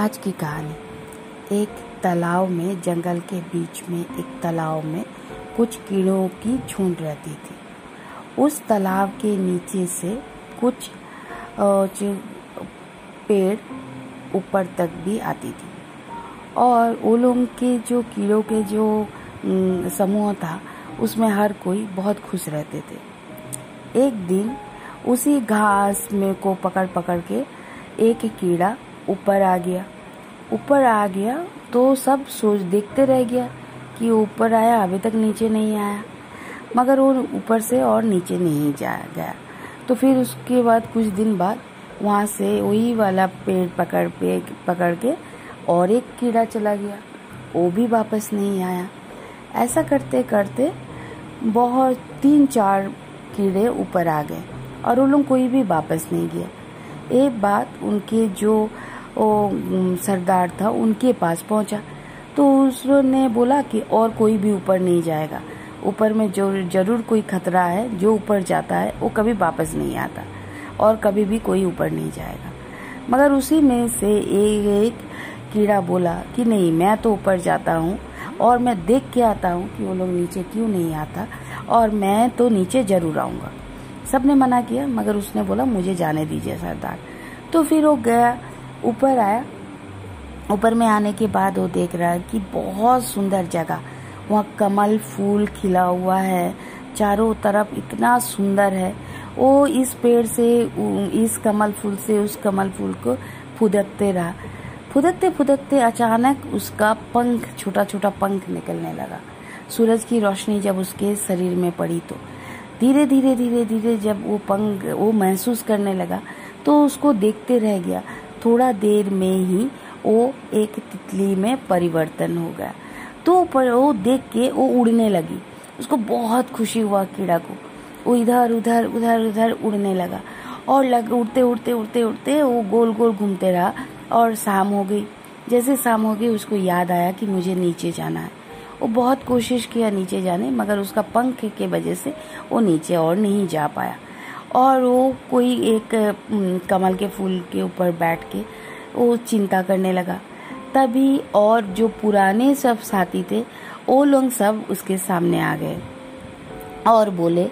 आज की कहानी। एक तालाब में, जंगल के बीच में, एक तालाब में कुछ कीड़ों की झुंड रहती थी। उस तालाब के नीचे से कुछ पेड़ ऊपर तक भी आती थी। और वो लोग के जो, कीड़ों के जो समूह था, उसमें हर कोई बहुत खुश रहते थे। एक दिन उसी घास में को पकड़ पकड़ के एक कीड़ा ऊपर आ गया। ऊपर आ गया तो सब सोच देखते रह गया कि ऊपर आया, अभी तक नीचे नहीं आया। मगर वो ऊपर से और नीचे नहीं जा गया। तो फिर उसके बाद कुछ दिन बाद वहाँ से वही वाला पेड़ पकड़ पे, पकड़ के और एक कीड़ा चला गया। वो भी वापस नहीं आया। ऐसा करते करते बहुत तीन चार कीड़े ऊपर आ गए और वो लोग कोई भी वापस नहीं गया एक बात उनके जो वो सरदार था उनके पास पहुँचा। तो उसने बोला कि और कोई भी ऊपर नहीं जाएगा। ऊपर में जो ज़रूर कोई खतरा है जो ऊपर जाता है वो कभी वापस नहीं आता और कभी भी कोई ऊपर नहीं जाएगा। मगर उसी में से एक, एक कीड़ा बोला कि नहीं मैं तो ऊपर जाता हूँ और मैं देख के आता हूँ कि वो लोग नीचे क्यों नहीं आता और मैं तो नीचे ज़रूर आऊँगा। सबने मना किया मगर उसने बोला मुझे जाने दीजिए सरदार। तो फिर वो गया ऊपर आया। ऊपर में आने के बाद वो देख रहा है कि बहुत सुंदर जगह। वहाँ कमल फूल खिला हुआ है। चारों तरफ़ इतना सुंदर है। वो इस पेड़ से इस कमल फूल से, उस कमल फूल को फुदकते रहा। फुदकते फुदकते अचानक उसका पंख छोटा छोटा पंख निकलने लगा। सूरज की रोशनी जब उसके शरीर में पड़ी तो। धीरे धीरे धीरे धीरे जब वो पंख, वो महसूस करने लगा तो उसको देखते रह गया। थोड़ा देर में ही वो एक तितली में परिवर्तन हो गया। तो पर वो देख के वो उड़ने लगी। उसको बहुत खुशी हुआ कीड़ा को। वो इधर, उधर उधर उधर उड़ने लगा। और लग, उड़ते उड़ते उड़ते उड़ते वो गोल गोल घूमते रहा और शाम हो गई। जैसे शाम हो गई उसको याद आया कि मुझे नीचे जाना है। वो बहुत कोशिश किया नीचे जाने, मगर उसका पंख के वजह से वो नीचे और नहीं जा पाया। और वो कोई एक कमल के फूल के ऊपर बैठ के वो चिंता करने लगा। तभी और जो पुराने सब साथी थे, वो लोग सब उसके सामने आ गए और बोले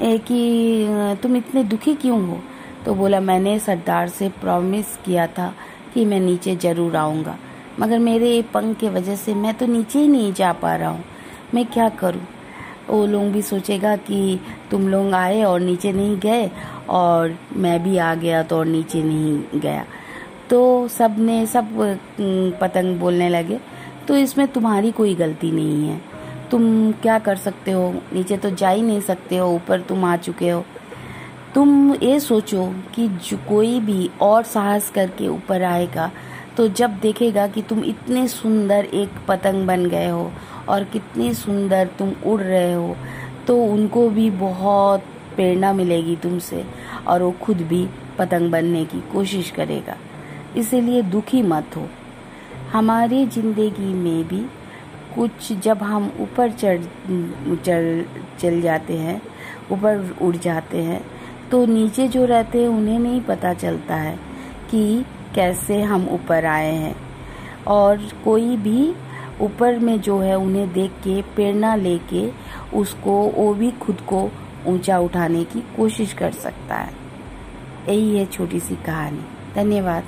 कि तुम इतने दुखी क्यों हो? तो बोला, मैंने सरदार से प्रॉमिस किया था कि मैं नीचे ज़रूर आऊँगा। मगर मेरे पंख के वजह से मैं तो नीचे ही नहीं जा पा रहा हूँ। मैं क्या करूँ? वो लोग भी सोचेगा कि तुम लोग आए और नीचे नहीं गए और मैं भी आ गया तो और नीचे नहीं गया। तो सबने सब पतंग बोलने लगे तो इसमें तुम्हारी कोई गलती नहीं है। तुम क्या कर सकते हो? नीचे तो जा ही नहीं सकते हो, ऊपर तुम आ चुके हो। तुम ये सोचो कि जो कोई भी और साहस करके ऊपर आएगा तो जब देखेगा कि तुम इतने सुंदर एक पतंग बन गए हो और कितने सुंदर तुम उड़ रहे हो तो उनको भी बहुत प्रेरणा मिलेगी तुमसे और वो खुद भी पतंग बनने की कोशिश करेगा। इसीलिए दुखी मत हो। हमारी ज़िंदगी में भी कुछ जब हम ऊपर चढ़ चढ़, चल जाते हैं, ऊपर उड़ जाते हैं तो नीचे जो रहते हैं उन्हें नहीं पता चलता है कि कैसे हम ऊपर आए हैं। और कोई भी ऊपर में जो है उन्हें देख के, प्रेरणा लेके उसको, वो भी खुद को ऊँचा उठाने की कोशिश कर सकता है। यही है छोटी सी कहानी। धन्यवाद।